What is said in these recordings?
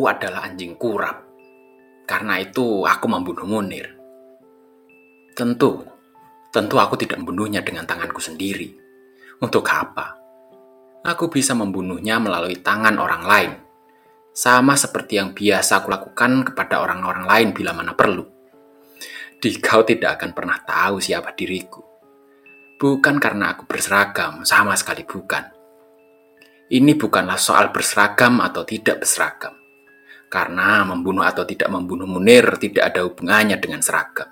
Aku adalah anjing kurap. Karena itu aku membunuh Munir. Tentu, tentu aku tidak membunuhnya dengan tanganku sendiri. Untuk apa? Aku bisa membunuhnya melalui tangan orang lain. Sama seperti yang biasa aku lakukan kepada orang-orang lain bila mana perlu. Di kau tidak akan pernah tahu siapa diriku. Bukan karena aku berseragam, sama sekali bukan ini bukanlah soal berseragam atau tidak berseragam. Karena membunuh atau tidak membunuh Munir tidak ada hubungannya dengan seragam.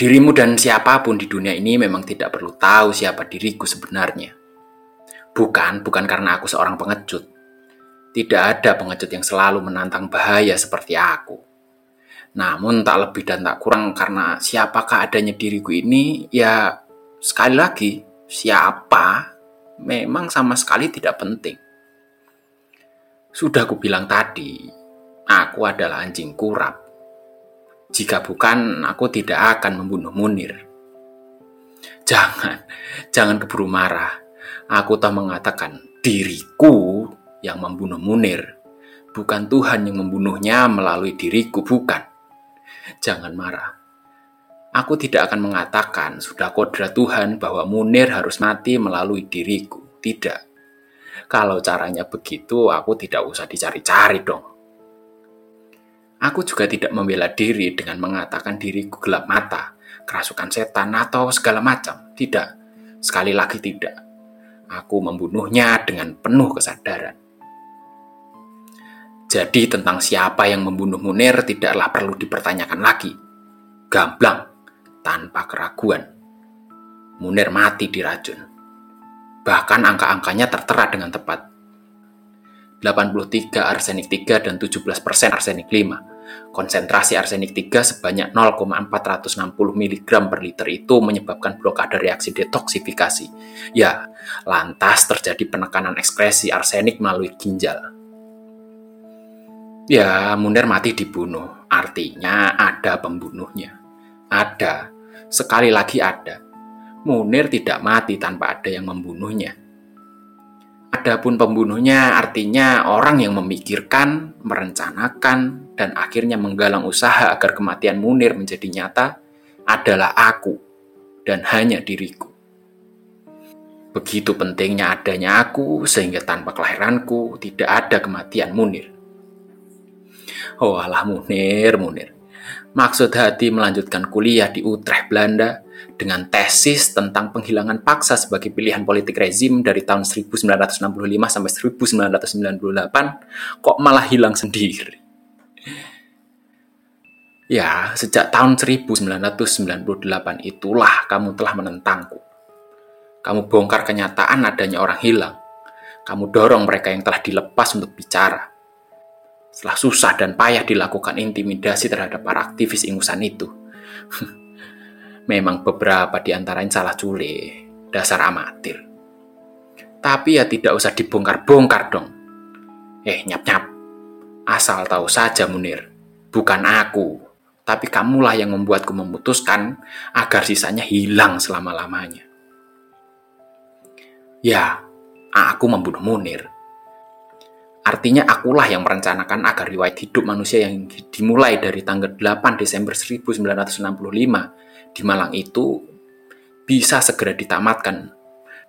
Dirimu dan siapa pun di dunia ini memang tidak perlu tahu siapa diriku sebenarnya. Bukan, bukan karena aku seorang pengecut. Tidak ada pengecut yang selalu menantang bahaya seperti aku. Namun tak lebih dan tak kurang karena siapakah adanya diriku ini, ya sekali lagi, siapa memang sama sekali tidak penting. Sudah aku bilang tadi, aku adalah anjing kurap. Jika bukan, aku tidak akan membunuh Munir. Jangan, jangan keburu marah. Aku tak mengatakan diriku yang membunuh Munir. Bukan Tuhan yang membunuhnya melalui diriku, bukan. Jangan marah. Aku tidak akan mengatakan sudah kodrat Tuhan bahwa Munir harus mati melalui diriku. Tidak. Kalau caranya begitu, aku tidak usah dicari-cari dong. Aku juga tidak membela diri dengan mengatakan diriku gelap mata, kerasukan setan, atau segala macam. Tidak. Sekali lagi tidak. Aku membunuhnya dengan penuh kesadaran. Jadi tentang siapa yang membunuh Munir tidaklah perlu dipertanyakan lagi. Gamblang tanpa keraguan. Munir mati diracun. Bahkan angka-angkanya tertera dengan tepat. 83 arsenik 3 dan 17% arsenik 5. Konsentrasi arsenik 3 sebanyak 0,460 mg per liter itu menyebabkan blokade reaksi detoksifikasi. Ya, lantas terjadi penekanan ekskresi arsenik melalui ginjal. Ya, Munir mati dibunuh. Artinya ada pembunuhnya. Ada. Sekali lagi ada. Munir tidak mati tanpa ada yang membunuhnya. Adapun pembunuhnya artinya orang yang memikirkan, merencanakan, dan akhirnya menggalang usaha agar kematian Munir menjadi nyata adalah aku dan hanya diriku. Begitu pentingnya adanya aku sehingga tanpa kelahiranku tidak ada kematian Munir. Oh alah Munir, Munir. Maksud hati melanjutkan kuliah di Utrecht, Belanda dengan tesis tentang penghilangan paksa sebagai pilihan politik rezim dari tahun 1965 sampai 1998 kok malah hilang sendiri. Ya, sejak tahun 1998 itulah kamu telah menentangku. Kamu bongkar kenyataan adanya orang hilang. Kamu dorong mereka yang telah dilepas untuk bicara setelah susah dan payah dilakukan intimidasi terhadap para aktivis ingusan itu. Memang beberapa di antaranya salah cule, dasar amatir. Tapi ya tidak usah dibongkar-bongkar dong. Eh, nyap-nyap. Asal tahu saja Munir, bukan aku, tapi kamulah yang membuatku memutuskan agar sisanya hilang selama-lamanya. Ya, aku membunuh Munir Artinya akulah yang merencanakan agar riwayat hidup manusia yang dimulai dari tanggal 8 Desember 1965 di Malang itu bisa segera ditamatkan.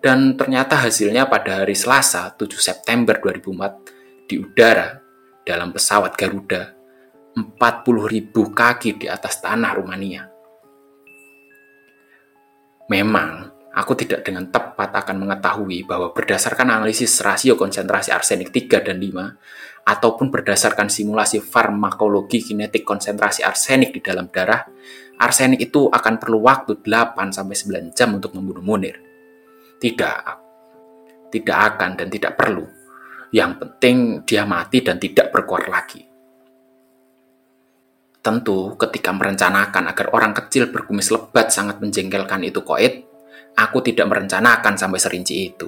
Dan ternyata hasilnya pada hari Selasa 7 September 2004 di udara dalam pesawat Garuda 40.000 kaki di atas tanah Rumania. Memang aku tidak dengan tepat akan mengetahui bahwa berdasarkan analisis rasio konsentrasi arsenik 3 dan 5, ataupun berdasarkan simulasi farmakologi kinetik konsentrasi arsenik di dalam darah, arsenik itu akan perlu waktu 8-9 jam untuk membunuh Munir. Tidak, tidak akan dan tidak perlu. Yang penting dia mati dan tidak berkuar lagi. Tentu ketika merencanakan agar orang kecil berkumis lebat sangat menjengkelkan itu koit, Aku tidak merencanakan sampai serinci itu.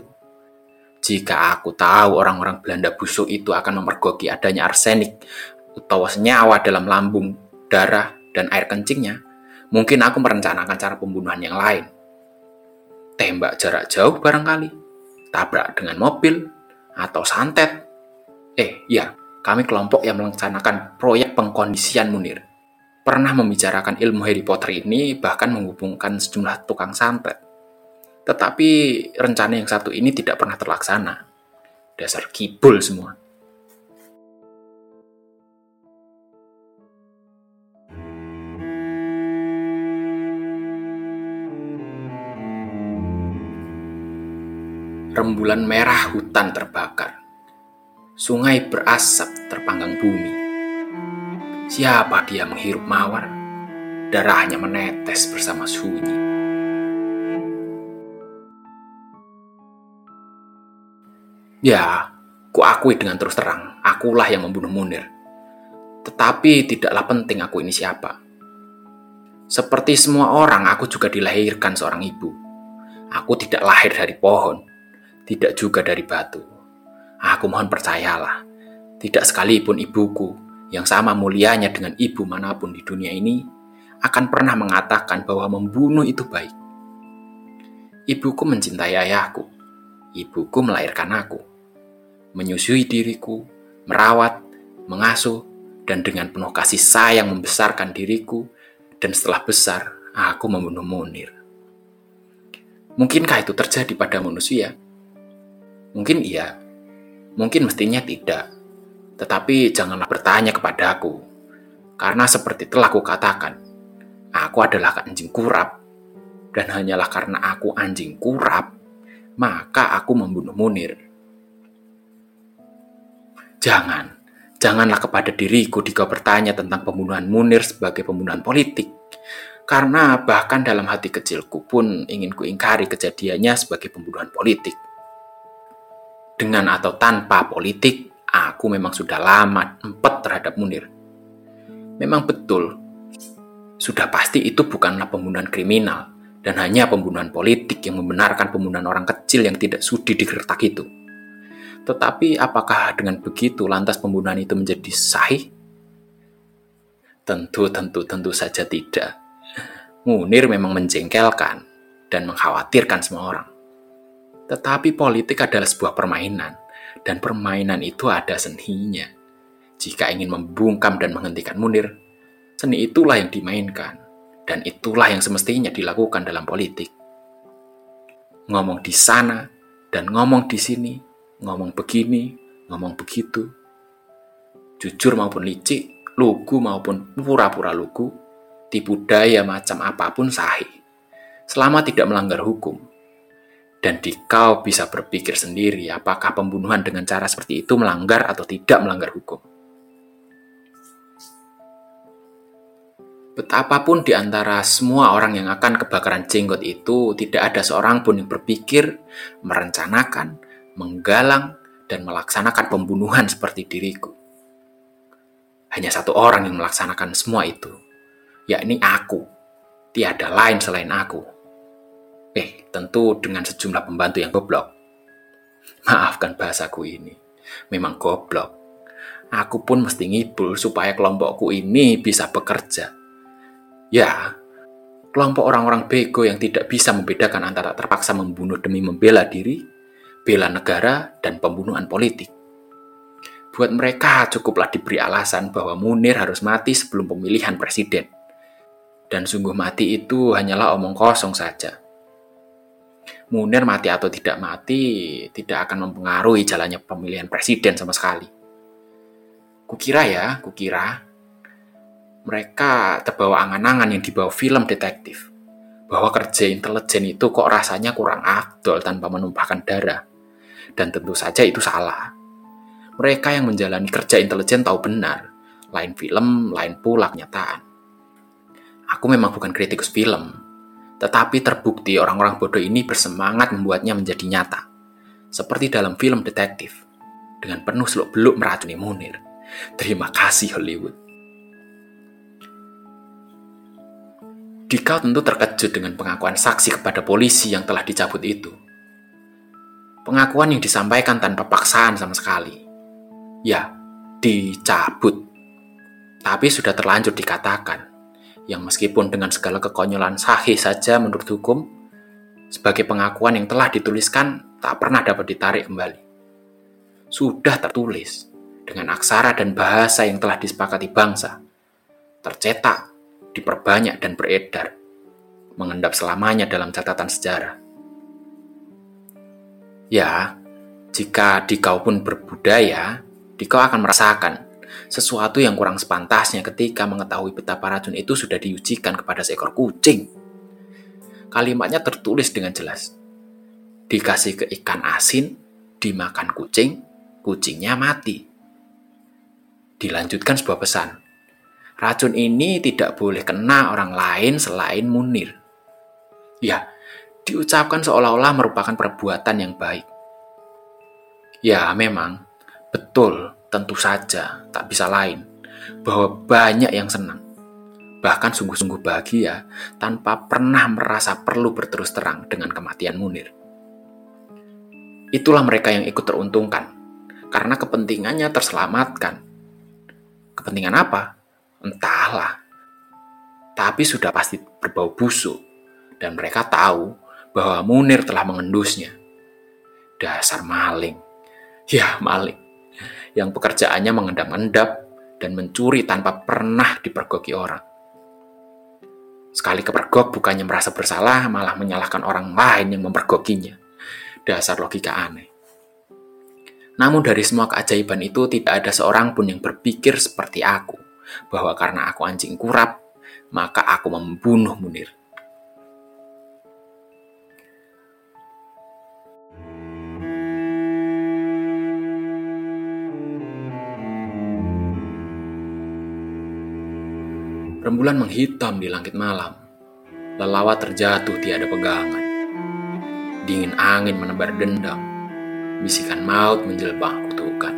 Jika aku tahu orang-orang Belanda busuk itu akan memergoki adanya arsenik atau senyawa dalam lambung, darah, dan air kencingnya, mungkin aku merencanakan cara pembunuhan yang lain. Tembak jarak jauh barangkali, tabrak dengan mobil, atau santet. Eh, ya, kami kelompok yang melaksanakan proyek pengkondisian Munir. Pernah membicarakan ilmu Harry Potter ini, bahkan menghubungkan sejumlah tukang santet. Tetapi rencana yang satu ini tidak pernah terlaksana. Dasar kibul semua. rembulan merah hutan terbakar. Sungai berasap terpanggang bumi. Siapa dia menghirup mawar? Darahnya menetes bersama sunyi. Ya, ku akui dengan terus terang, akulah yang membunuh Munir. Tetapi tidaklah penting aku ini siapa. Seperti semua orang, aku juga dilahirkan seorang ibu. Aku tidak lahir dari pohon, tidak juga dari batu. Aku mohon percayalah, tidak sekalipun ibuku yang sama mulianya dengan ibu mana pun di dunia ini akan pernah mengatakan bahwa membunuh itu baik. Ibuku mencintai ayahku. Ibuku melahirkan aku. Menyusui diriku, merawat, mengasuh, dan dengan penuh kasih sayang membesarkan diriku, dan setelah besar, aku membunuh Munir. Mungkinkah itu terjadi pada manusia? Mungkin iya, mungkin mestinya tidak. Tetapi janganlah bertanya kepadaku, karena seperti telah aku katakan, aku adalah anjing kurap, dan hanyalah karena aku anjing kurap, maka aku membunuh Munir. Jangan, janganlah kepada diriku jika bertanya tentang pembunuhan Munir sebagai pembunuhan politik, karena bahkan dalam hati kecilku pun ingin kuingkari kejadiannya sebagai pembunuhan politik dengan atau tanpa politik, aku memang sudah lama empat terhadap Munir. Memang betul, sudah pasti itu bukanlah pembunuhan kriminal dan hanya pembunuhan politik yang membenarkan pembunuhan orang kecil yang tidak sudi digertak itu. Tetapi apakah dengan begitu lantas pembunuhan itu menjadi sahih? Tentu, tentu, tentu saja tidak. Munir memang menjengkelkan dan mengkhawatirkan semua orang. Tetapi politik adalah sebuah permainan, dan permainan itu ada seninya. Jika ingin membungkam dan menghentikan Munir, seni itulah yang dimainkan, dan itulah yang semestinya dilakukan dalam politik. Ngomong di sana dan ngomong di sini, ngomong begini, ngomong begitu. Jujur maupun licik, lugu maupun pura-pura lugu, tipu daya macam apa pun sahih. Selama tidak melanggar hukum, dan di kau bisa berpikir sendiri apakah pembunuhan dengan cara seperti itu melanggar atau tidak melanggar hukum. Betapapun di antara semua orang yang akan kebakaran jenggot itu, tidak ada seorang pun yang berpikir, merencanakan, menggalang, dan melaksanakan pembunuhan seperti diriku. Hanya satu orang yang melaksanakan semua itu, yakni aku. Tiada lain selain aku. Eh, tentu dengan sejumlah pembantu yang goblok. Maafkan bahasaku ini. Memang goblok. Aku pun mesti ngibul supaya kelompokku ini bisa bekerja. Ya, kelompok orang-orang bego yang tidak bisa membedakan antara terpaksa membunuh demi membela diri, bela negara, dan pembunuhan politik. Buat mereka cukuplah diberi alasan bahwa Munir harus mati sebelum pemilihan presiden. Dan sungguh mati itu hanyalah omong kosong saja. Munir mati atau tidak mati tidak akan mempengaruhi jalannya pemilihan presiden sama sekali. Kukira ya, kukira mereka terbawa angan-angan yang dibawa film detektif. Bahwa kerja intelijen itu kok rasanya kurang afdol tanpa menumpahkan darah. Dan tentu saja itu salah. Mereka yang menjalani kerja intelijen tahu benar, lain film, lain pula kenyataan. Aku memang bukan kritikus film, tetapi terbukti orang-orang bodoh ini bersemangat membuatnya menjadi nyata. Seperti dalam film detektif, dengan penuh seluk-beluk meracuni Munir. Terima kasih Hollywood. Dikau tentu terkejut dengan pengakuan saksi kepada polisi yang telah dicabut itu. Pengakuan yang disampaikan tanpa paksaan sama sekali. Ya, dicabut. Tapi sudah terlanjur dikatakan yang meskipun dengan segala kekonyolan sahih saja menurut hukum, sebagai pengakuan yang telah dituliskan tak pernah dapat ditarik kembali. Sudah tertulis, dengan aksara dan bahasa yang telah disepakati bangsa, tercetak, diperbanyak dan beredar, mengendap selamanya dalam catatan sejarah. Ya, jika dikau pun berbudaya, dikau akan merasakan sesuatu yang kurang sepantasnya ketika mengetahui betapa racun itu sudah diujikan kepada seekor kucing. Kalimatnya tertulis dengan jelas. Dikasih ke ikan asin, dimakan kucing, kucingnya mati. Dilanjutkan sebuah pesan. Racun ini tidak boleh kena orang lain selain Munir. Ya, diucapkan seolah-olah merupakan perbuatan yang baik. Ya, memang betul, tentu saja tak bisa lain bahwa banyak yang senang, bahkan sungguh-sungguh bahagia tanpa pernah merasa perlu berterus terang dengan kematian Munir. Itulah mereka yang ikut teruntungkan karena kepentingannya terselamatkan. Kepentingan apa? Entahlah. Tapi sudah pasti berbau busuk dan mereka tahu bahwa Munir telah mengendusnya. Dasar maling. Ya, maling. Yang pekerjaannya mengendap-endap dan mencuri tanpa pernah dipergoki orang. Sekali kepergok bukannya merasa bersalah, malah menyalahkan orang lain yang mempergokinya. Dasar logika aneh. Namun dari semua keajaiban itu tidak ada seorang pun yang berpikir seperti aku, bahwa karena aku anjing kurap, maka aku membunuh Munir. Rembulan menghitam di langit malam. Lelawat terjatuh tiada pegangan. Dingin angin menebar dendam. Bisikan maut menjelbang kutukan.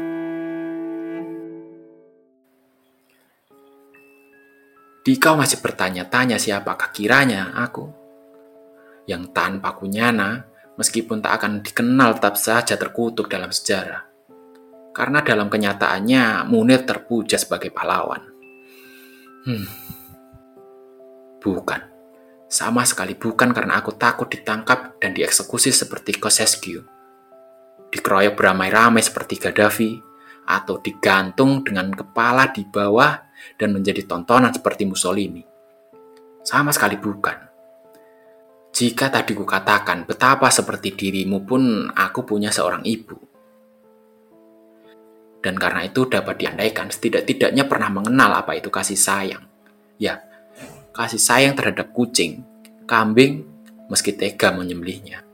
Dikau masih bertanya-tanya siapakah kiranya aku. Yang tanpa kunyana, meskipun tak akan dikenal tetap saja terkutuk dalam sejarah. Karena dalam kenyataannya Munir terpuja sebagai pahlawan. Hmm, Bukan. Sama sekali bukan karena aku takut ditangkap dan dieksekusi seperti Kosescu. Dikeroyok beramai-ramai seperti Gaddafi, atau digantung dengan kepala di bawah dan menjadi tontonan seperti Mussolini. Sama sekali bukan. Jika tadi kukatakan betapa seperti dirimu pun aku punya seorang ibu. Dan karena itu dapat diandaikan setidak-tidaknya pernah mengenal apa itu kasih sayang. Ya, kasih sayang terhadap kucing, kambing, meski tega menyembelihnya.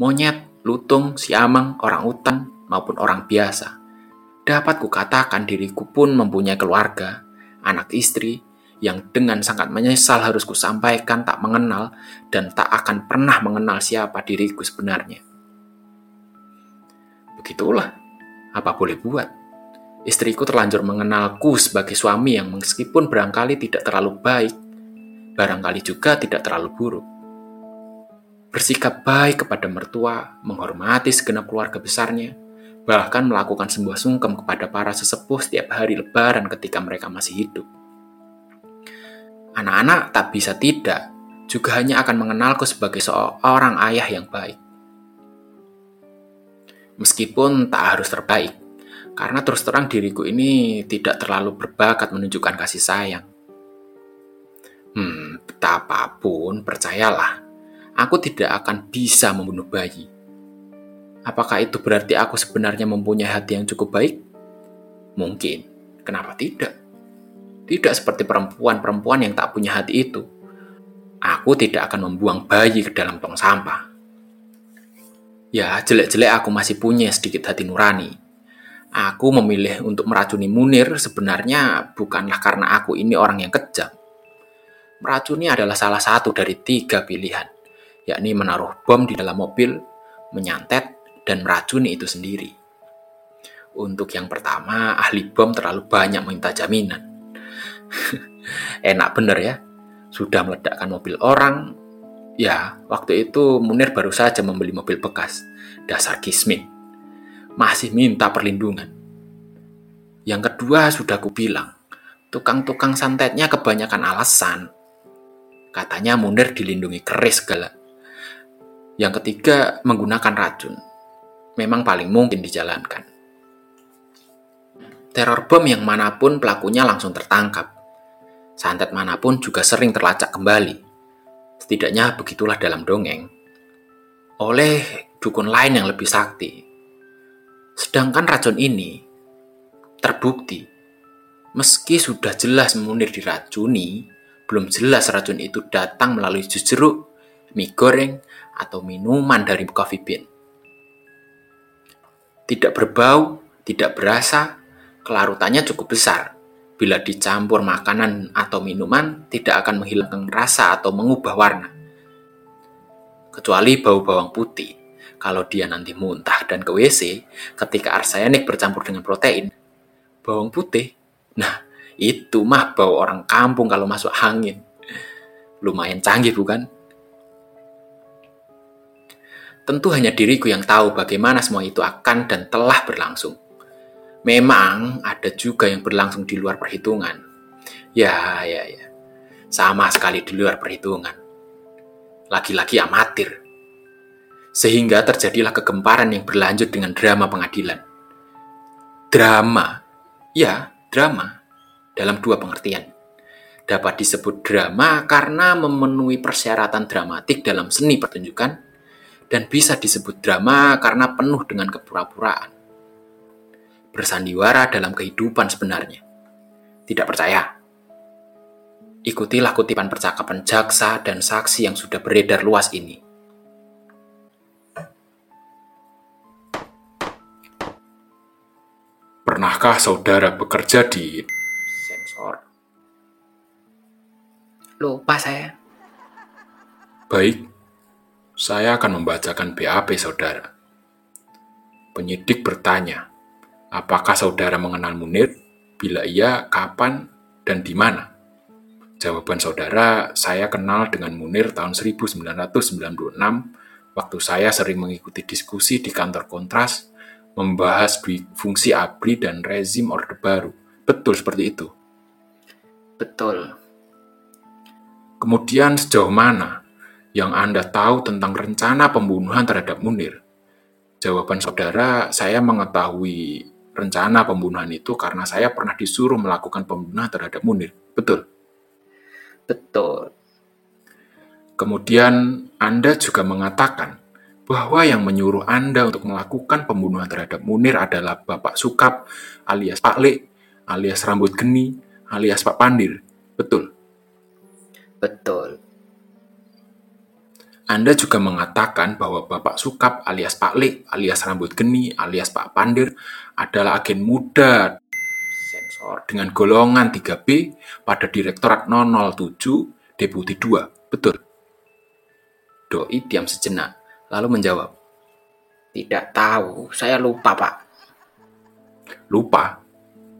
Monyet, lutung, siamang, orang utan, maupun orang biasa. Dapat kukatakan diriku pun mempunyai keluarga, anak istri, yang dengan sangat menyesal harus kusampaikan tak mengenal dan tak akan pernah mengenal siapa diriku sebenarnya. Begitulah, apa boleh buat. Istriku terlanjur mengenalku sebagai suami yang meskipun barangkali tidak terlalu baik, barangkali juga tidak terlalu buruk. Bersikap baik kepada mertua, menghormati segenap keluarga besarnya, bahkan melakukan sebuah sungkem kepada para sesepuh setiap hari lebaran ketika mereka masih hidup. Anak-anak tak bisa tidak, juga hanya akan mengenalku sebagai seorang ayah yang baik. Meskipun tak harus terbaik, karena terus terang diriku ini tidak terlalu berbakat menunjukkan kasih sayang. Hmm, betapapun percayalah, aku tidak akan bisa membunuh bayi. Apakah itu berarti aku sebenarnya mempunyai hati yang cukup baik? Mungkin. Kenapa tidak? Tidak seperti perempuan-perempuan yang tak punya hati itu. Aku tidak akan membuang bayi ke dalam tong sampah. Ya, jelek-jelek aku masih punya sedikit hati nurani. Aku memilih untuk meracuni Munir sebenarnya bukanlah karena aku ini orang yang kejam Meracuni adalah salah satu dari tiga pilihan, yakni menaruh bom di dalam mobil, menyantet, dan meracuni itu sendiri. Untuk yang pertama, ahli bom terlalu banyak meminta jaminan. Enak bener ya, sudah meledakkan mobil orang. Ya, waktu itu Munir baru saja membeli mobil bekas. Dasar kismin. Masih minta perlindungan. Yang kedua sudah kubilang, tukang-tukang santetnya kebanyakan alasan Katanya Munir dilindungi keris segala. Yang ketiga, menggunakan racun. Memang paling mungkin dijalankan. Teror bom yang mana pun pelakunya langsung tertangkap. Santet mana pun juga sering terlacak kembali. Setidaknya begitulah dalam dongeng. Oleh dukun lain yang lebih sakti. Sedangkan racun ini terbukti meski sudah jelas Munir diracuni, belum jelas racun itu datang melalui jus jeruk, mie goreng, atau minuman dari coffee bean. Tidak berbau, tidak berasa, kelarutannya cukup besar. Bila dicampur makanan atau minuman, tidak akan menghilangkan rasa atau mengubah warna. Kecuali bau bawang putih. Kalau dia nanti muntah dan ke WC, ketika arsenik bercampur dengan protein, bawang putih, nah itu mah bau orang kampung kalau masuk angin. Lumayan canggih bukan? Tentu hanya diriku yang tahu bagaimana semua itu akan dan telah berlangsung. Memang ada juga yang berlangsung di luar perhitungan. Ya, ya, ya. Sama sekali di luar perhitungan. Lagi-lagi amatir. Sehingga terjadilah kegemparan yang berlanjut dengan drama pengadilan. Drama. Ya, drama dalam dua pengertian. Dapat disebut drama karena memenuhi persyaratan dramatik dalam seni pertunjukan, dan bisa disebut drama karena penuh dengan kepura-puraan. Bersandiwara dalam kehidupan sebenarnya. Tidak percaya? Ikutilah kutipan percakapan jaksa dan saksi yang sudah beredar luas ini. Pernahkah saudara bekerja di Lupa saya. Baik, saya akan membacakan BAP saudara. Penyidik bertanya, apakah saudara mengenal Munir? Bila iya, kapan dan di mana? Jawaban saudara, saya kenal dengan Munir tahun 1996 waktu saya sering mengikuti diskusi di kantor kontras membahas fungsi ABRI dan rezim Orde Baru. Betul seperti itu? Betul. Kemudian sejauh mana yang Anda tahu tentang rencana pembunuhan terhadap Munir? Jawaban saudara, saya mengetahui rencana pembunuhan itu karena saya pernah disuruh melakukan pembunuhan terhadap Munir. Betul? Betul. Kemudian Anda juga mengatakan bahwa yang menyuruh Anda untuk melakukan pembunuhan terhadap Munir adalah Bapak Sukap alias Pak Le, alias Rambut Geni, alias Pak Pandir. Betul? Betul. Anda juga mengatakan bahwa Bapak Sukap alias Pak Lik alias Rambut Geni alias Pak Pandir adalah agen muda sensor dengan golongan 3B pada Direktorat 007 Deputi 2. Betul? Doi diam sejenak, lalu menjawab. Tidak tahu, saya lupa pak. Lupa?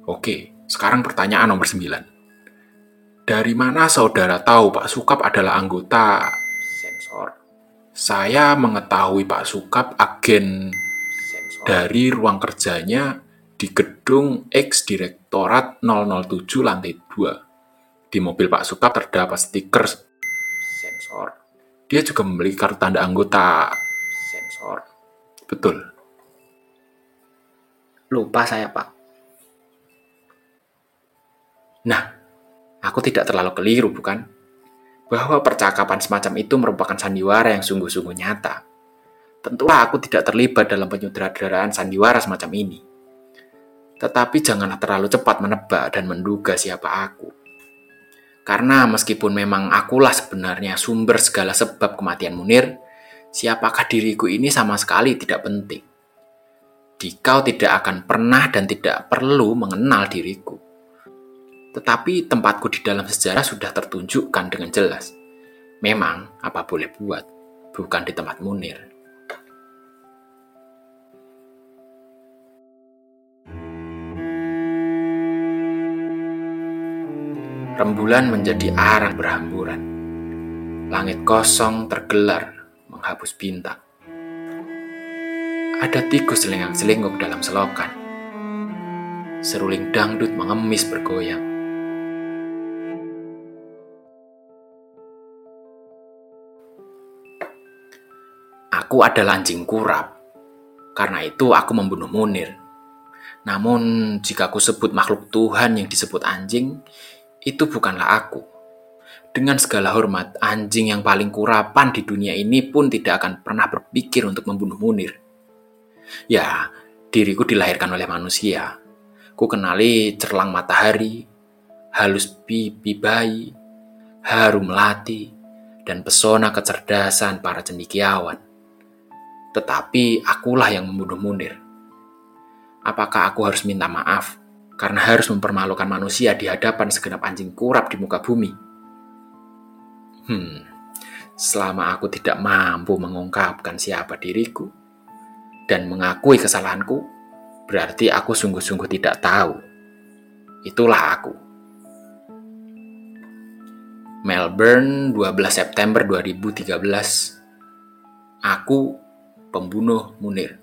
Oke, sekarang pertanyaan nomor 9. Dari mana saudara tahu Pak Sukap adalah anggota sensor? Saya mengetahui Pak Sukap agen sensor. dari ruang kerjanya di gedung X Direktorat 007 lantai 2. Di mobil Pak Sukap terdapat stiker sensor. Dia juga memiliki kartu tanda anggota sensor. Betul. Lupa saya, Pak. Nah, Aku tidak terlalu keliru, bukan? Bahwa percakapan semacam itu merupakan sandiwara yang sungguh-sungguh nyata. Tentulah aku tidak terlibat dalam penyutradaraan sandiwara semacam ini. Tetapi janganlah terlalu cepat menebak dan menduga siapa aku. Karena meskipun memang akulah sebenarnya sumber segala sebab kematian Munir, siapakah diriku ini sama sekali tidak penting. Dikau tidak akan pernah dan tidak perlu mengenal diriku. Tetapi tempatku di dalam sejarah sudah tertunjukkan dengan jelas. Memang, apa boleh buat, bukan di tempat Munir. Rembulan menjadi arang berhamburan. Langit kosong tergelar menghapus bintang. Ada tikus selengak-selingkuh dalam selokan. Seruling dangdut mengemis bergoyang. Aku adalah anjing kurap. Karena itu aku membunuh Munir. Namun, jika aku sebut makhluk Tuhan yang disebut anjing, itu bukanlah aku. Dengan segala hormat, anjing yang paling kurapan di dunia ini pun tidak akan pernah berpikir untuk membunuh Munir. Ya, diriku dilahirkan oleh manusia. Ku kenali cerlang matahari, halus pipi bayi, harum melati, dan pesona kecerdasan para cendikiawan. Tetapi akulah yang membunuh Munir Apakah aku harus minta maaf karena harus mempermalukan manusia di hadapan segenap anjing kurap di muka bumi? Hmm, selama aku tidak mampu mengungkapkan siapa diriku dan mengakui kesalahanku, berarti aku sungguh-sungguh tidak tahu. Itulah aku. Melbourne, 12 September 2013. Aku pembunuh Munir.